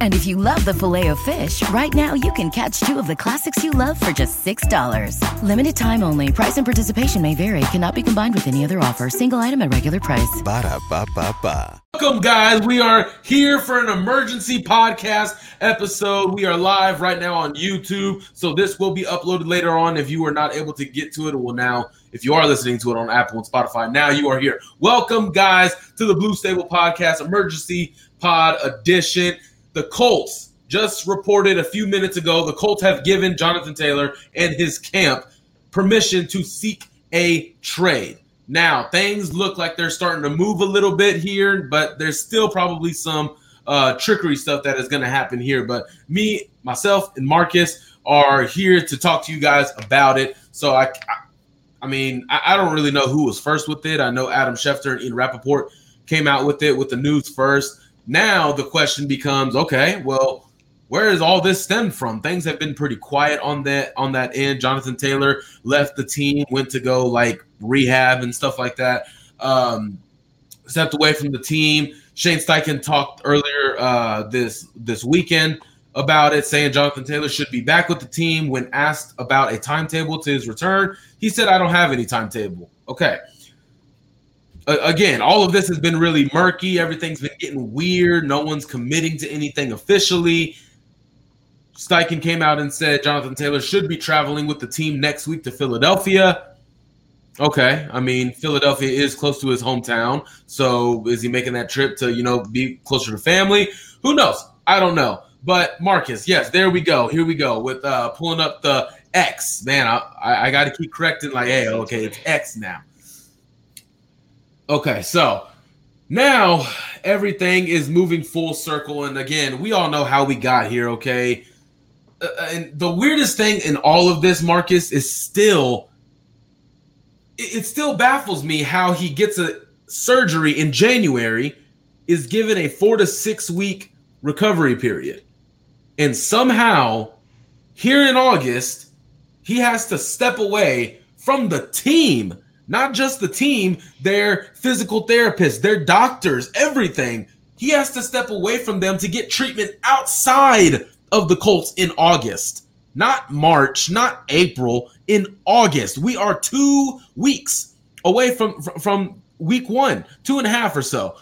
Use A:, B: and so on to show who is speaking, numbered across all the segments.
A: And if you love the Filet-O-Fish, right now you can catch two of the classics you love for just $6. Limited time only. Price and participation may vary. Cannot be combined with any other offer. Single item at regular price.
B: Ba da ba ba ba.
C: Welcome, guys. We are here for an emergency podcast episode. We are live right now on YouTube. So this will be uploaded later on. If you were not able to get to it, it will now, if you are listening to it on Apple and Spotify, now you are here. Welcome, guys, to the Blue Stable Podcast Emergency Pod Edition. The Colts just reported a few minutes ago the Colts have given Jonathan Taylor and his camp permission to seek a trade. Now, things look like they're starting to move a little bit here, but there's still probably some uh, trickery stuff that is going to happen here. But me, myself, and Marcus are here to talk to you guys about it. So I, I, I mean, I, I don't really know who was first with it. I know Adam Schefter and Ian Rapoport came out with it with the news first. Now the question becomes, okay, well, where is all this stemmed from? Things have been pretty quiet on that on that end. Jonathan Taylor left the team, went to go like rehab and stuff like that. Um, stepped away from the team. Shane Steichen talked earlier uh, this this weekend about it, saying Jonathan Taylor should be back with the team. When asked about a timetable to his return, he said, "I don't have any timetable." Okay. Again, all of this has been really murky. Everything's been getting weird. No one's committing to anything officially. Steichen came out and said Jonathan Taylor should be traveling with the team next week to Philadelphia. Okay, I mean Philadelphia is close to his hometown, so is he making that trip to you know be closer to family? Who knows? I don't know. But Marcus, yes, there we go. Here we go with uh, pulling up the X. Man, I, I, I got to keep correcting. Like, hey, okay, it's X now. Okay, so now everything is moving full circle, and again, we all know how we got here. Okay, uh, and the weirdest thing in all of this, Marcus, is still it, it still baffles me how he gets a surgery in January, is given a four to six week recovery period, and somehow here in August he has to step away from the team. Not just the team, their physical therapists, their doctors, everything. He has to step away from them to get treatment outside of the Colts in August, not March, not April, in August. We are two weeks away from from week one, two and a half or so,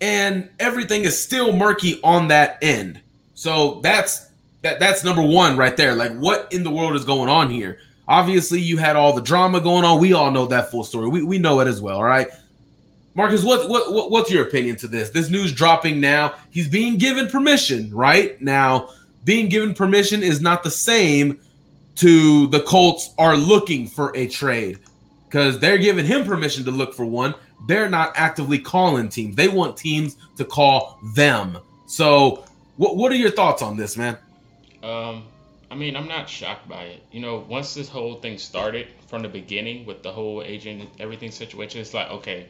C: and everything is still murky on that end. So that's that that's number one right there. Like, what in the world is going on here? Obviously, you had all the drama going on. We all know that full story. We, we know it as well. All right. Marcus, what, what, what what's your opinion to this? This news dropping now. He's being given permission, right? Now, being given permission is not the same to the Colts are looking for a trade because they're giving him permission to look for one. They're not actively calling teams. They want teams to call them. So, what what are your thoughts on this, man?
D: Um, I mean, I'm not shocked by it. You know, once this whole thing started from the beginning with the whole agent everything situation, it's like okay,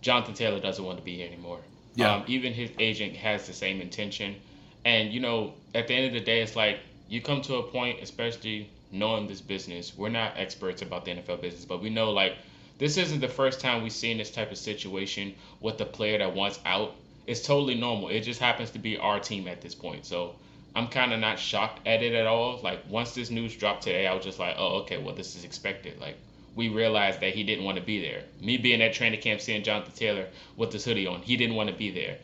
D: Jonathan Taylor doesn't want to be here anymore. Yeah. Um, even his agent has the same intention. And, you know, at the end of the day, it's like you come to a point, especially knowing this business. We're not experts about the NFL business, but we know, like, this isn't the first time we've seen this type of situation with a player that wants out. It's totally normal. It just happens to be our team at this point. So I'm kind of not shocked at it at all. Like, once this news dropped today, I was just like, oh, okay, well, this is expected. Like, we realized that he didn't want to be there. Me being at training camp, seeing Jonathan Taylor with this hoodie on, he didn't want to be there.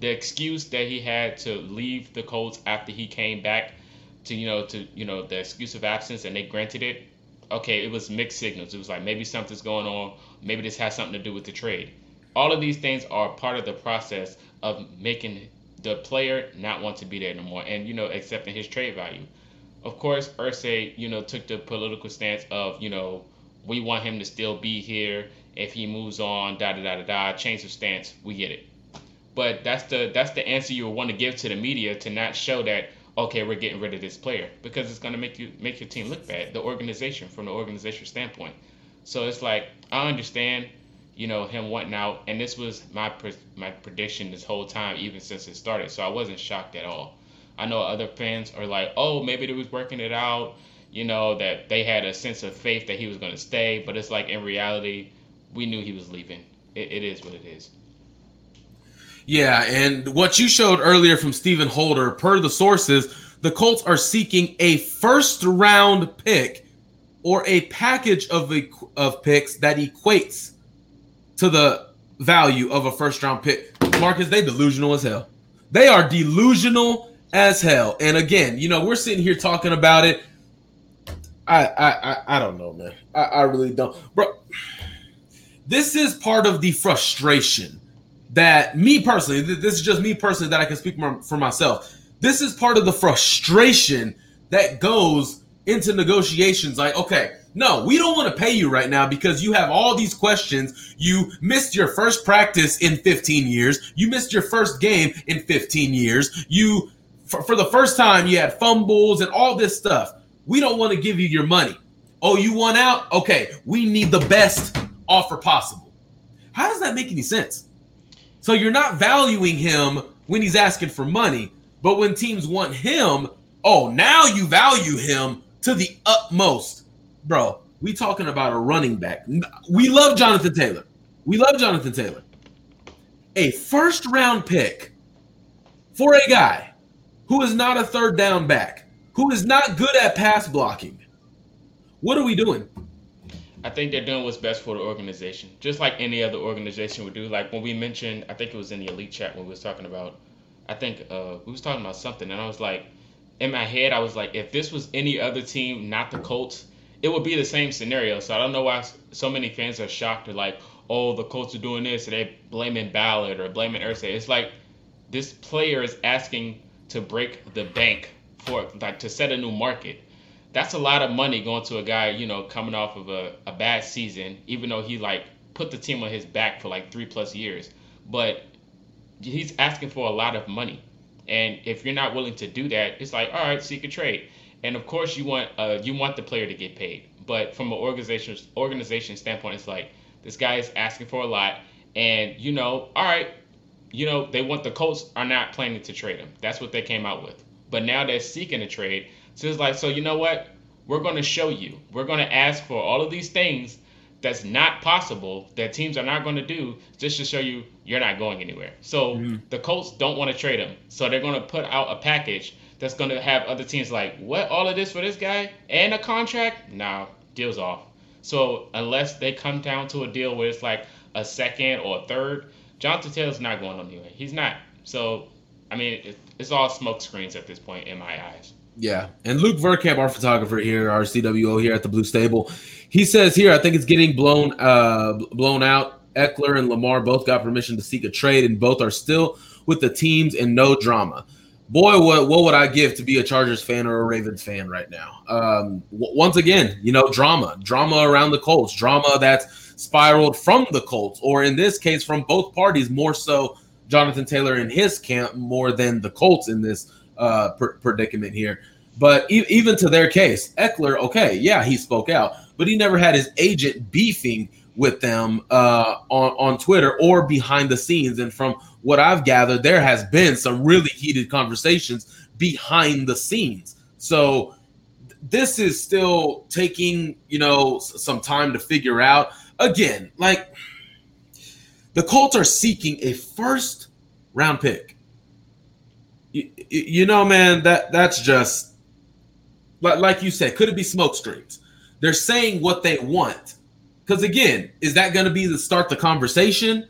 D: The excuse that he had to leave the Colts after he came back to, you know, to you know the excuse of absence, and they granted it. Okay, it was mixed signals. It was like maybe something's going on. Maybe this has something to do with the trade. All of these things are part of the process of making the player not want to be there no more, and you know accepting his trade value. Of course, Irsay, you know, took the political stance of you know we want him to still be here. If he moves on, da da da da da, change of stance, we get it. But that's the that's the answer you want to give to the media to not show that okay, we're getting rid of this player because it's gonna make you make your team look bad, the organization from the organization standpoint. So it's like I understand you know, him wanting out. And this was my my prediction this whole time, even since it started. So I wasn't shocked at all. I know other fans are like, oh, maybe they was working it out. You know, that they had a sense of faith that he was going to stay. But it's like in reality, we knew he was leaving. it, it is what it is.
C: Yeah, and what you showed earlier from Stephen Holder, per the sources, the Colts are seeking a first round pick or a package of of picks that equates to the value of a first round pick. Marcus, they delusional as hell. They are delusional as hell. And again, you know, we're sitting here talking about it. I I I, I don't know, man. I, I really don't. Bro, this is part of the frustration that me personally, this is just me personally that I can speak for myself. This is part of the frustration that goes into negotiations. Like, okay, no, we don't want to pay you right now because you have all these questions. You missed your first practice in 15 years. You missed your first game in 15 years. You, for, for the first time, you had fumbles and all this stuff. We don't want to give you your money. Oh, you want out? Okay, we need the best offer possible. How does that make any sense? So you're not valuing him when he's asking for money, but when teams want him, oh, now you value him to the utmost. Bro, we talking about a running back. We love Jonathan Taylor. We love Jonathan Taylor. A first round pick for a guy who is not a third down back, who is not good at pass blocking. What are we doing?
D: I think they're doing what's best for the organization, just like any other organization would do. Like when we mentioned, I think it was in the elite chat when we was talking about, I think uh, we was talking about something, and I was like, in my head, I was like, if this was any other team, not the Colts, it would be the same scenario. So I don't know why so many fans are shocked. They're like, oh, the Colts are doing this, and they're blaming Ballard or blaming Irsay. It's like this player is asking to break the bank for like to set a new market that's a lot of money going to a guy, you know, coming off of a, a bad season, even though he like put the team on his back for like three plus years. But he's asking for a lot of money. And if you're not willing to do that, it's like, all right, seek a trade. And of course you want uh, you want the player to get paid. But from an organization organization standpoint, it's like this guy is asking for a lot. And you know, all right, you know, they want the Colts are not planning to trade him. That's what they came out with. But now they're seeking a trade so it's like, so you know what? We're going to show you. We're going to ask for all of these things that's not possible that teams are not going to do just to show you you're not going anywhere. So mm-hmm. the Colts don't want to trade him. So they're going to put out a package that's going to have other teams like, what? All of this for this guy and a contract? Nah, deal's off. So unless they come down to a deal where it's like a second or a third, Jonathan Taylor's not going on anywhere. He's not. So I mean, it's all smoke screens at this point in my eyes.
C: Yeah. And Luke Verkamp, our photographer here, our CWO here at the Blue Stable, he says here, I think it's getting blown uh blown out. Ekeler and Lamar both got permission to seek a trade, and both are still with the teams and no drama. Boy, what what would I give to be a Chargers fan or a Ravens fan right now? Um, w- once again, you know, drama, drama around the Colts, drama that's spiraled from the Colts, or in this case, from both parties, more so Jonathan Taylor in his camp more than the Colts in this uh, pr- predicament here. But e- even to their case, Ekeler, okay, yeah, he spoke out, but he never had his agent beefing with them uh, on on Twitter or behind the scenes. And from what I've gathered, there has been some really heated conversations behind the scenes. So this is still taking you know some time to figure out. Again, like the Colts are seeking a first round pick you, you know, man, that that's just like you said. Could it be smoke screens? They're saying what they want. Because again, is that going to be the start the conversation?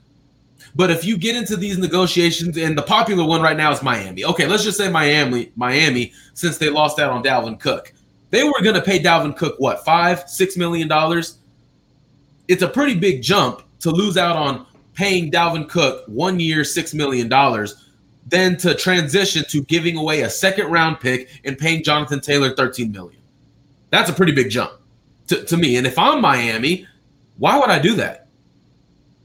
C: But if you get into these negotiations, and the popular one right now is Miami. Okay, let's just say Miami, Miami, since they lost out on Dalvin Cook, they were going to pay Dalvin Cook what five, six million dollars. It's a pretty big jump to lose out on paying Dalvin Cook one year, six million dollars then to transition to giving away a second round pick and paying Jonathan Taylor 13 million. That's a pretty big jump to, to me. And if I'm Miami, why would I do that?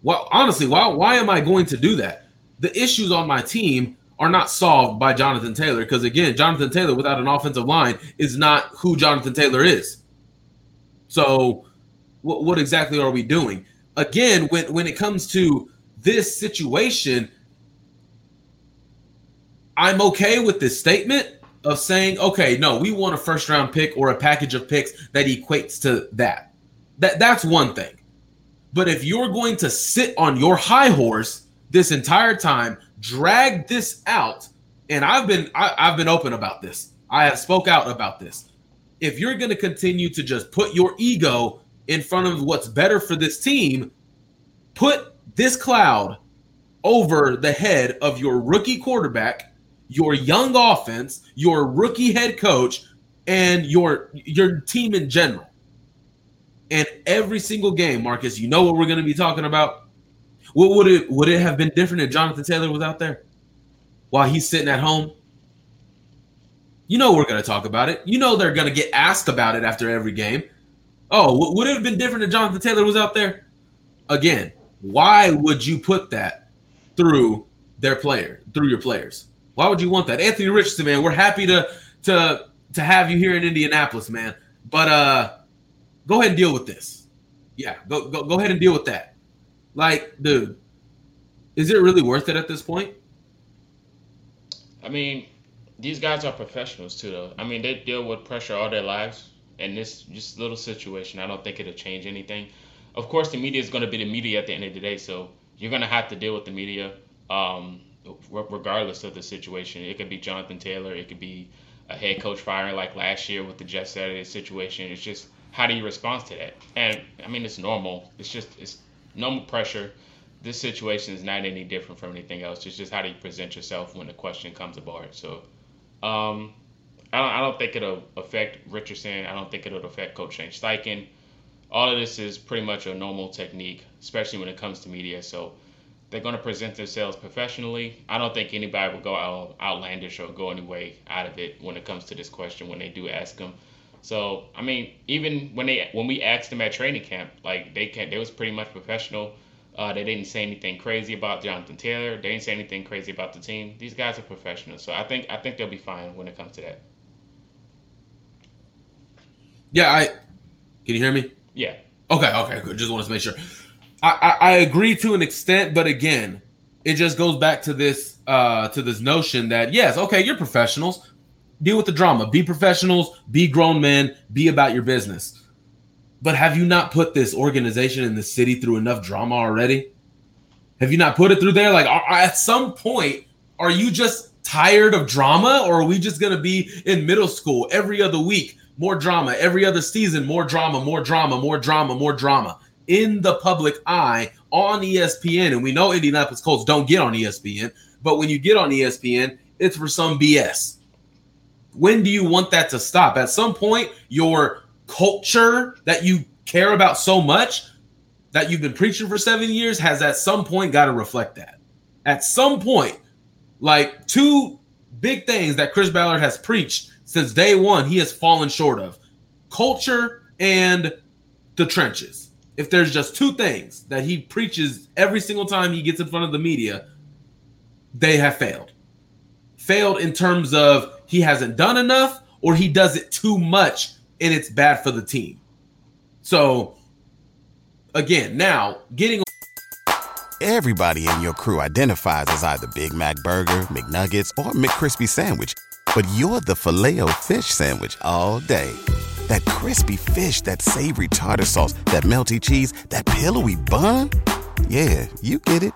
C: Well, honestly, why why am I going to do that? The issues on my team are not solved by Jonathan Taylor because again, Jonathan Taylor without an offensive line is not who Jonathan Taylor is. So, what, what exactly are we doing? again, when when it comes to this situation, I'm okay with this statement of saying, okay, no, we want a first round pick or a package of picks that equates to that. That that's one thing. But if you're going to sit on your high horse this entire time, drag this out, and I've been I, I've been open about this. I have spoke out about this. If you're going to continue to just put your ego in front of what's better for this team, put this cloud over the head of your rookie quarterback, your young offense, your rookie head coach, and your your team in general. And every single game, Marcus, you know what we're going to be talking about. What would it would it have been different if Jonathan Taylor was out there while he's sitting at home? You know we're going to talk about it. You know they're going to get asked about it after every game. Oh, would it have been different if Jonathan Taylor was out there? Again, why would you put that through their player, through your players? Why would you want that? Anthony Richardson, man, we're happy to to to have you here in Indianapolis, man. But uh go ahead and deal with this. Yeah, go go go ahead and deal with that. Like, dude, is it really worth it at this point?
D: I mean, these guys are professionals too, though. I mean, they deal with pressure all their lives, and this just little situation, I don't think it'll change anything. Of course, the media is going to be the media at the end of the day, so you're going to have to deal with the media, um, regardless of the situation. It could be Jonathan Taylor, it could be a head coach firing like last year with the Jeff Saturday situation. It's just how do you respond to that? And I mean, it's normal. It's just it's normal pressure. This situation is not any different from anything else. It's just how do you present yourself when the question comes aboard. So, um, I don't, I don't think it'll affect Richardson. I don't think it'll affect Coach Shane Steichen. All of this is pretty much a normal technique, especially when it comes to media. So they're going to present themselves professionally. I don't think anybody will go out outlandish or go any way out of it when it comes to this question when they do ask them. So I mean, even when they when we asked them at training camp, like they can they was pretty much professional. Uh, they didn't say anything crazy about Jonathan Taylor. They didn't say anything crazy about the team. These guys are professionals, so I think I think they'll be fine when it comes to that.
C: Yeah, I can you hear me?
D: Yeah.
C: Okay, okay, good. Just wanted to make sure. I, I, I agree to an extent, but again, it just goes back to this uh to this notion that yes, okay, you're professionals deal with the drama. Be professionals, be grown men, be about your business. But have you not put this organization in the city through enough drama already? Have you not put it through there? Like, at some point, are you just tired of drama, or are we just gonna be in middle school every other week? More drama, every other season, more drama, more drama, more drama, more drama in the public eye on ESPN. And we know Indianapolis Colts don't get on ESPN, but when you get on ESPN, it's for some BS when do you want that to stop? At some point, your culture that you care about so much that you've been preaching for seven years has at some point got to reflect that. At some point, like two big things that Chris Ballard has preached since day one, he has fallen short of culture and the trenches. If there's just two things that he preaches every single time he gets in front of the media, they have failed. Failed in terms of he hasn't done enough or he does it too much and it's bad for the team. So again, now getting
B: everybody in your crew identifies as either Big Mac burger, McNuggets, or McCrispy sandwich, but you're the Filet-O-Fish sandwich all day. That crispy fish, that savory tartar sauce, that melty cheese, that pillowy bun? Yeah, you get it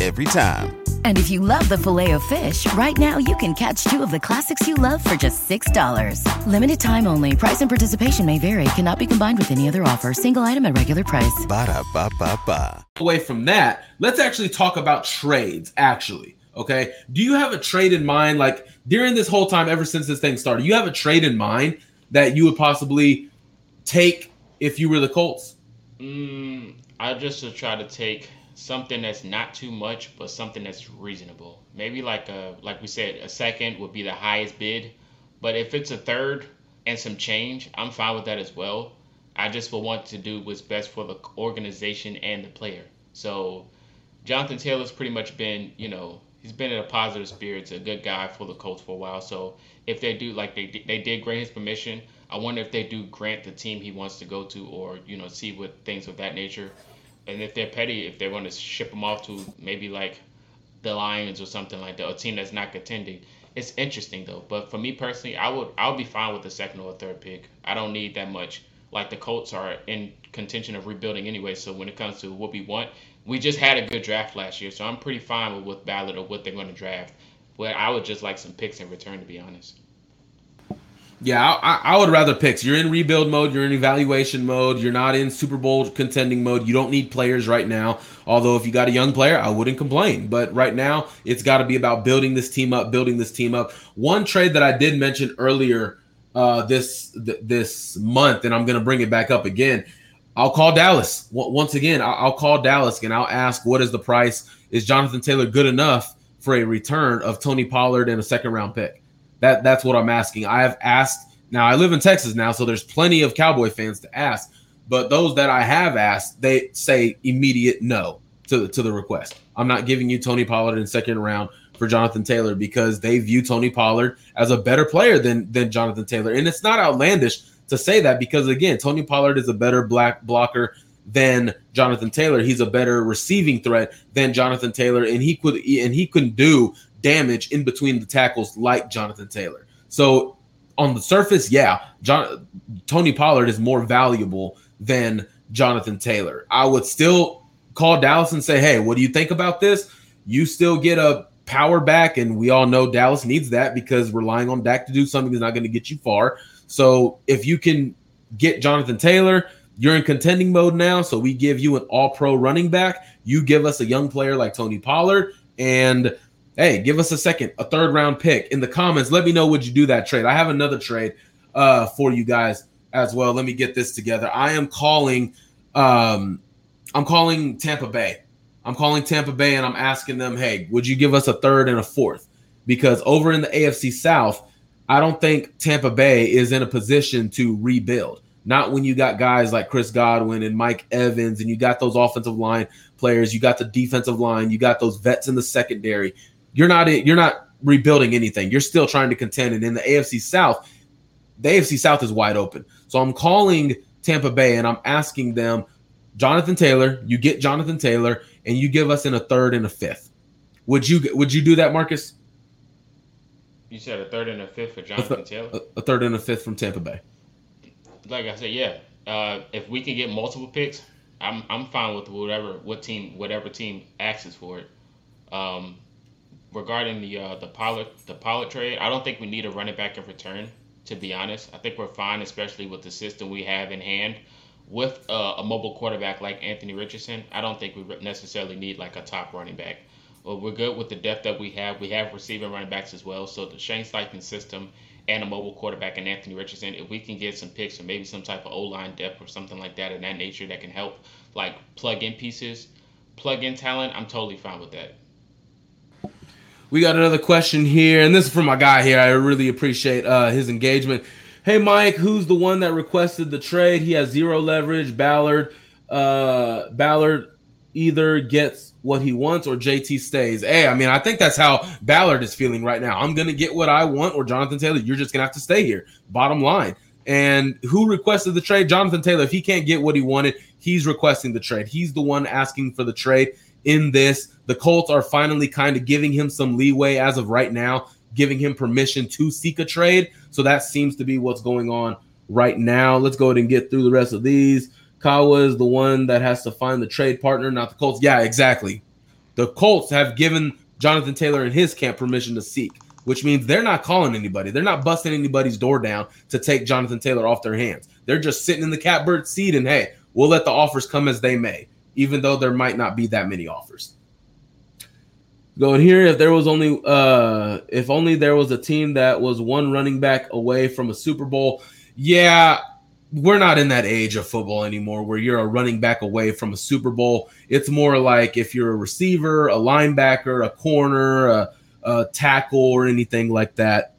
B: every time.
A: And if you love the Filet-O-Fish, right now you can catch two of the classics you love for just $6. Limited time only. Price and participation may vary. Cannot be combined with any other offer. Single item at regular price.
B: Ba da ba ba ba.
C: Away from that, let's actually talk about trades, actually. Okay. Do you have a trade in mind? Like during this whole time, ever since this thing started, you have a trade in mind that you would possibly take if you were the Colts?
D: Mm, I just would try to take something that's not too much, but something that's reasonable. Maybe like a like we said, a second would be the highest bid. But if it's a third and some change, I'm fine with that as well. I just will want to do what's best for the organization and the player. So Jonathan Taylor's pretty much been, you know, he's been in a positive spirits, a good guy for the Colts for a while. So if they do like they they did grant his permission, I wonder if they do grant the team he wants to go to, or you know, see what things of that nature and if they're petty, if they're going to ship them off to maybe like the Lions or something like that, a team that's not contending, it's interesting though. But for me personally, I would I would be fine with the second or third pick. I don't need that much. Like the Colts are in contention of rebuilding anyway, so when it comes to what we want, we just had a good draft last year, so I'm pretty fine with, with Ballard or what they're going to draft. But I would just like some picks in return, to be honest.
C: Yeah, I, I, would rather picks. You're in rebuild mode. You're in evaluation mode. You're not in Super Bowl contending mode. You don't need players right now. Although if you got a young player, I wouldn't complain. But right now, it's got to be about building this team up, building this team up. One trade that I did mention earlier uh, this th- this month, and I'm going to bring it back up again. I'll call Dallas once again. I'll, I'll call Dallas and I'll ask, what is the price? Is Jonathan Taylor good enough for a return of Tony Pollard and a second round pick? That that's what I'm asking. I have asked. Now I live in Texas now, so there's plenty of Cowboy fans to ask. But those that I have asked, they say immediate no to to the request. I'm not giving you Tony Pollard in second round for Jonathan Taylor because they view Tony Pollard as a better player than than Jonathan Taylor, and it's not outlandish to say that because again, Tony Pollard is a better black blocker than Jonathan Taylor. He's a better receiving threat than Jonathan Taylor, and he could and he couldn't do damage in between the tackles like Jonathan Taylor. So on the surface, yeah, John, Tony Pollard is more valuable than Jonathan Taylor. I would still call Dallas and say, "Hey, what do you think about this?" You still get a power back, and we all know Dallas needs that because relying on Dak to do something is not going to get you far. So if you can get Jonathan Taylor, you're in contending mode now. So we give you an all-pro running back. You give us a young player like Tony Pollard, and hey, give us a second, a third round pick in the comments. Let me know would you do that trade. I have another trade uh, for you guys as well. Let me get this together. I am calling, um, I'm calling Tampa Bay. I'm calling Tampa Bay and I'm asking them, hey, would you give us a third and a fourth? Because over in the AFC South, I don't think Tampa Bay is in a position to rebuild. Not when you got guys like Chris Godwin and Mike Evans, and you got those offensive line players, you got the defensive line, you got those vets in the secondary you're not you're not rebuilding anything. You're still trying to contend. And in the AFC South, the AFC South is wide open. So I'm calling Tampa Bay and I'm asking them, Jonathan Taylor, you get Jonathan Taylor, and you give us in a third and a fifth. Would you would you do that, Marcus?
D: You said a third and a fifth for Jonathan
C: a th-
D: Taylor.
C: A, third and a fifth from Tampa Bay.
D: Like I said, yeah. Uh, if we can get multiple picks, I'm I'm fine with whatever what team whatever team asks for it. Um, regarding the uh, the Pollard the Pollard trade, I don't think we need a running back in return. To be honest, I think we're fine, especially with the system we have in hand. With uh, a mobile quarterback like Anthony Richardson, I don't think we necessarily need like a top running back. Well, we're good with the depth that we have. We have receiving running backs as well. So the Shane Steichen system and a mobile quarterback and Anthony Richardson, if we can get some picks or maybe some type of O line depth or something like that in that nature that can help like plug in pieces, plug in talent, I'm totally fine with that.
C: We got another question here, and this is from my guy here. I really appreciate uh, his engagement. Hey, Mike, who's the one that requested the trade? He has zero leverage. Ballard, uh, Ballard either gets what he wants or JT stays. Hey, I mean, I think that's how Ballard is feeling right now. I'm gonna get what I want, or Jonathan Taylor, you're just gonna have to stay here. Bottom line. And who requested the trade? Jonathan Taylor. If he can't get what he wanted, he's requesting the trade. He's the one asking for the trade in this. The Colts are finally kind of giving him some leeway as of right now, giving him permission to seek a trade. So that seems to be what's going on right now. Let's go ahead and get through the rest of these. Kawa is the one that has to find the trade partner, not the Colts. Yeah, exactly. The Colts have given Jonathan Taylor and his camp permission to seek, which means they're not calling anybody. They're not busting anybody's door down to take Jonathan Taylor off their hands. They're just sitting in the catbird seat and hey, we'll let the offers come as they may even though there might not be that many offers. Going here, if there was only uh if only there was a team that was one running back away from a Super Bowl. Yeah, we're not in that age of football anymore where you're a running back away from a Super Bowl. It's more like if you're a receiver, a linebacker, a corner, a, a tackle, or anything like that.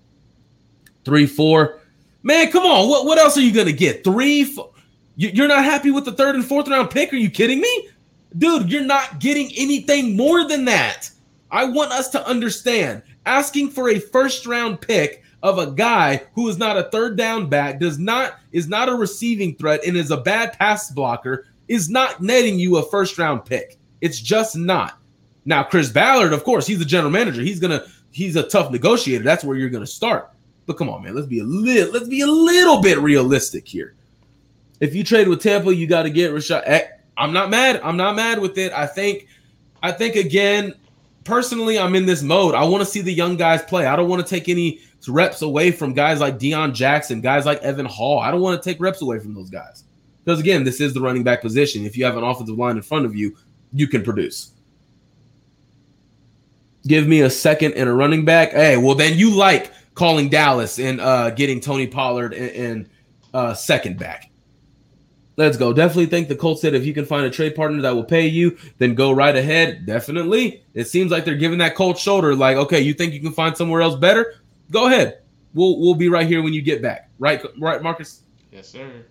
C: Three, four. Man, come on. What, what else are you to get? Three, four, you're not happy with the third and fourth round pick? Are you kidding me? Dude, you're not getting anything more than that. I want us to understand asking for a first round pick of a guy who is not a third down back, does not is not a receiving threat and is a bad pass blocker. is not netting you a first round pick. It's just not. Now, Chris Ballard, of course, he's the general manager. He's gonna he's a tough negotiator. That's where you're gonna start. But come on, man, let's be a little let's be a little bit realistic here. If you trade with Tampa, you got to get Rachaad. I'm not mad. I'm not mad with it. I think I think again, personally, I'm in this mode. I want to see the young guys play. I don't want to take any reps away from guys like Deon Jackson, guys like Evan Hull. I don't want to take reps away from those guys. Because again, this is the running back position. If you have an offensive line in front of you, you can produce. Give me a second and a running back. Hey, well then you like calling Dallas and uh, getting Tony Pollard and, and uh, second back. Let's go. Definitely think the Colts said if you can find a trade partner that will pay you, then go right ahead. Definitely. It seems like they're giving that Colts shoulder, like, okay, you think you can find somewhere else better? Go ahead. We'll we'll be right here when you get back. Right, right, Marcus?
D: Yes, sir.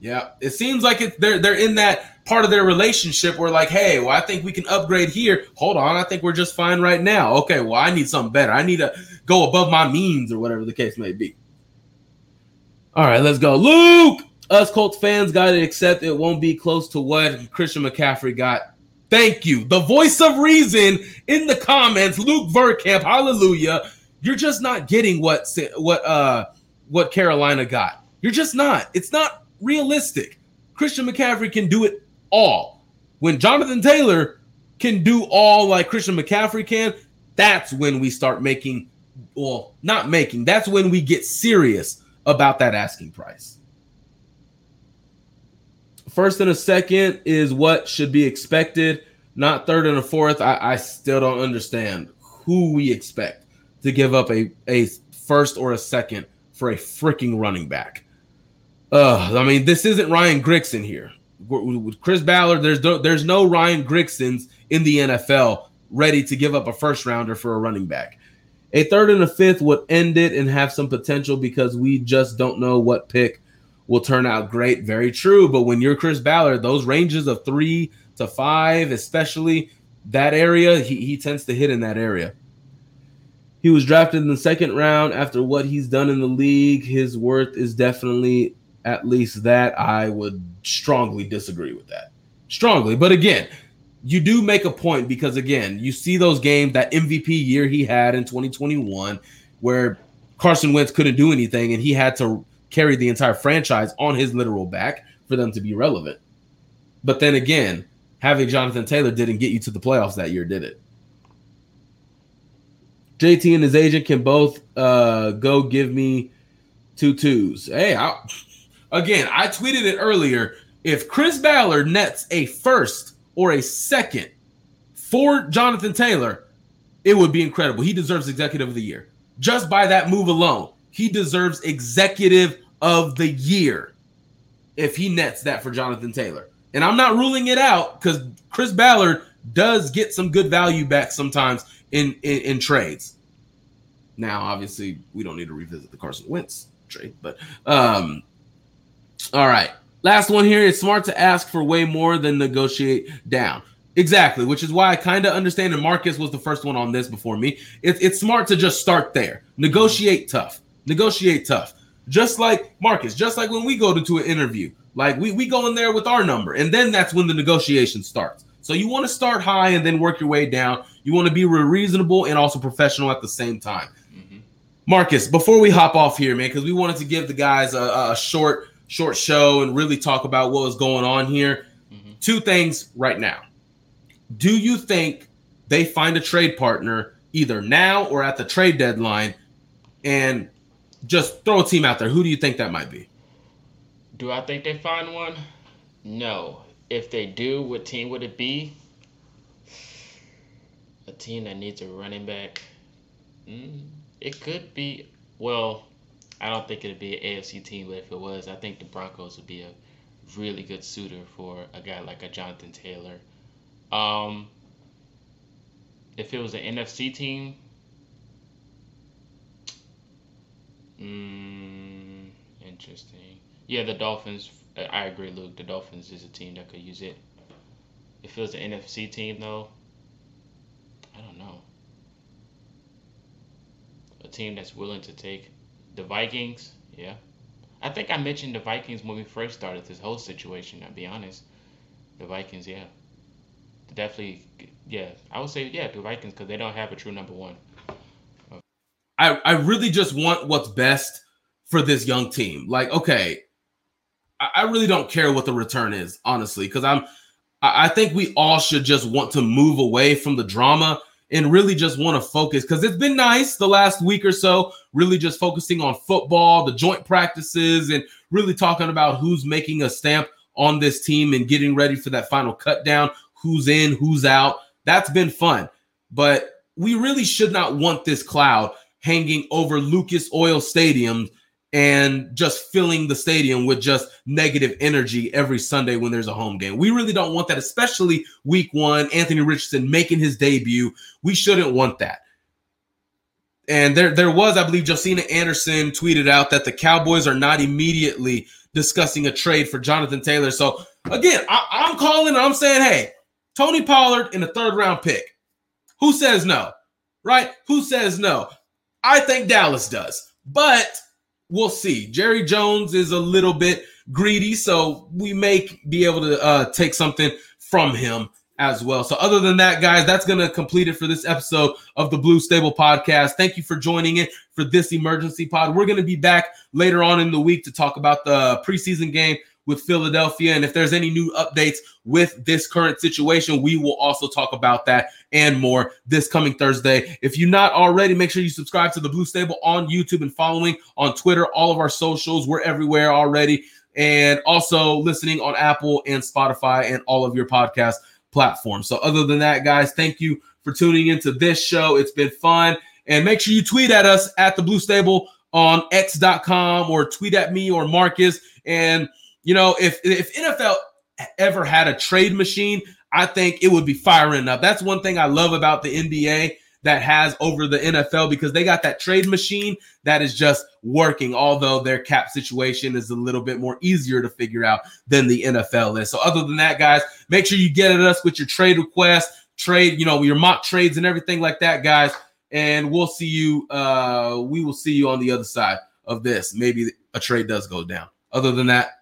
C: Yeah. It seems like it, they're they're in that part of their relationship where like, hey, well, I think we can upgrade here. Hold on, I think we're just fine right now. Okay, well, I need something better. I need to go above my means or whatever the case may be. All right, let's go. Luke us Colts fans got to accept it won't be close to what Christian McCaffrey got. Thank you. The voice of reason in the comments, Luke Verkamp. Hallelujah. You're just not getting what what uh what Carolina got. You're just not. It's not realistic. Christian McCaffrey can do it all. When Jonathan Taylor can do all like Christian McCaffrey can, that's when we start making well, not making. That's when we get serious about that asking price. First and a second is what should be expected, not third and a fourth. I, I still don't understand who we expect to give up a, a first or a second for a freaking running back. Uh, I mean, this isn't Ryan Grigson here. With Chris Ballard, there's no, there's no Ryan Grigsons in the NFL ready to give up a first rounder for a running back. A third and a fifth would end it and have some potential because we just don't know what pick will turn out great. Very true. But when you're Chris Ballard, those ranges of three to five, especially that area, he, he tends to hit in that area. He was drafted in the second round after what he's done in the league. His worth is definitely at least that. I would strongly disagree with that. Strongly. But again, you do make a point because, again, you see those games, that MVP year he had in 2021, where Carson Wentz couldn't do anything and he had to carried the entire franchise on his literal back for them to be relevant. But then again, having Jonathan Taylor didn't get you to the playoffs that year, did it? JT and his agent can both uh, go give me two twos. Hey, I, again, I tweeted it earlier. If Chris Ballard nets a first or a second for Jonathan Taylor, it would be incredible. He deserves executive of the year just by that move alone. He deserves executive of the year if he nets that for Jonathan Taylor. And I'm not ruling it out because Chris Ballard does get some good value back sometimes in, in, in trades. Now, obviously, we don't need to revisit the Carson Wentz trade, but um, all right. Last one here. It's smart to ask for way more than negotiate down. Exactly, which is why I kind of understand. And Marcus was the first one on this before me. It, it's smart to just start there. Negotiate tough. Negotiate tough. Just like Marcus, just like when we go to, to an interview, like we, we go in there with our number, and then that's when the negotiation starts. So you want to start high and then work your way down. You want to be reasonable and also professional at the same time. Mm-hmm. Marcus, before we hop off here, man, because we wanted to give the guys a, a, short, short show and really talk about what was going on here. Mm-hmm. Two things right now. Do you think they find a trade partner either now or at the trade deadline and just throw a team out there. Who do you think that might be?
D: Do I think they find one? No. If they do, what team would it be? A team that needs a running back. Mm, it could be. Well, I don't think it'd be an AFC team, but if it was, I think the Broncos would be a really good suitor for a guy like a Jonathan Taylor. Um, if it was an NFC team, Mm, interesting. Yeah, the Dolphins. I agree, Luke. The Dolphins is a team that could use it. If it was an NFC team, though, I don't know. A team that's willing to take the Vikings, yeah. I think I mentioned the Vikings when we first started this whole situation. I'll be honest. the Vikings, yeah, definitely, yeah. I would say yeah, the Vikings because they don't have a true number one.
C: I I really just want what's best for this young team. Like, okay, I, I really don't care what the return is, honestly, because I'm. I, I think we all should just want to move away from the drama and really just want to focus because it's been nice the last week or so, really just focusing on football, the joint practices, and really talking about who's making a stamp on this team and getting ready for that final cut down, who's in, who's out. That's been fun. But we really should not want this cloud hanging over Lucas Oil Stadium and just filling the stadium with just negative energy every Sunday when there's a home game. We really don't want that, especially week one, Anthony Richardson making his debut. We shouldn't want that. And there, there was, I believe, Josina Anderson tweeted out that the Cowboys are not immediately discussing a trade for Jonathan Taylor. So again, I, am calling. I'm saying, hey, Tony Pollard in a third round pick. Who says no? Right? Who says no? I think Dallas does, but we'll see. Jerry Jones is a little bit greedy, so we may be able to uh, take something from him as well. So, other than that, guys, that's going to complete it for this episode of the Blue Stable Podcast. Thank you for joining it for this emergency pod. We're going to be back later on in the week to talk about the preseason game with Philadelphia. And if there's any new updates with this current situation, we will also talk about that and more this coming Thursday. If you're not already, make sure you subscribe to the Blue Stable on YouTube and following on Twitter, all of our socials. We're everywhere already. And also listening on Apple and Spotify and all of your podcast platforms. So, other than that, guys, thank you for tuning into this show. It's been fun. And make sure you tweet at us at the Blue Stable on x.com or tweet at me or Marcus. And you know, if if NFL ever had a trade machine, I think it would be firing up. That's one thing I love about the NBA that has over the NFL because they got that trade machine that is just working, although their cap situation is a little bit more easier to figure out than the NFL is. So, other than that, guys, make sure you get at us with your trade requests, trade, you know, your mock trades and everything like that, guys. And we'll see you. Uh, we will see you on the other side of this. Maybe a trade does go down. Other than that,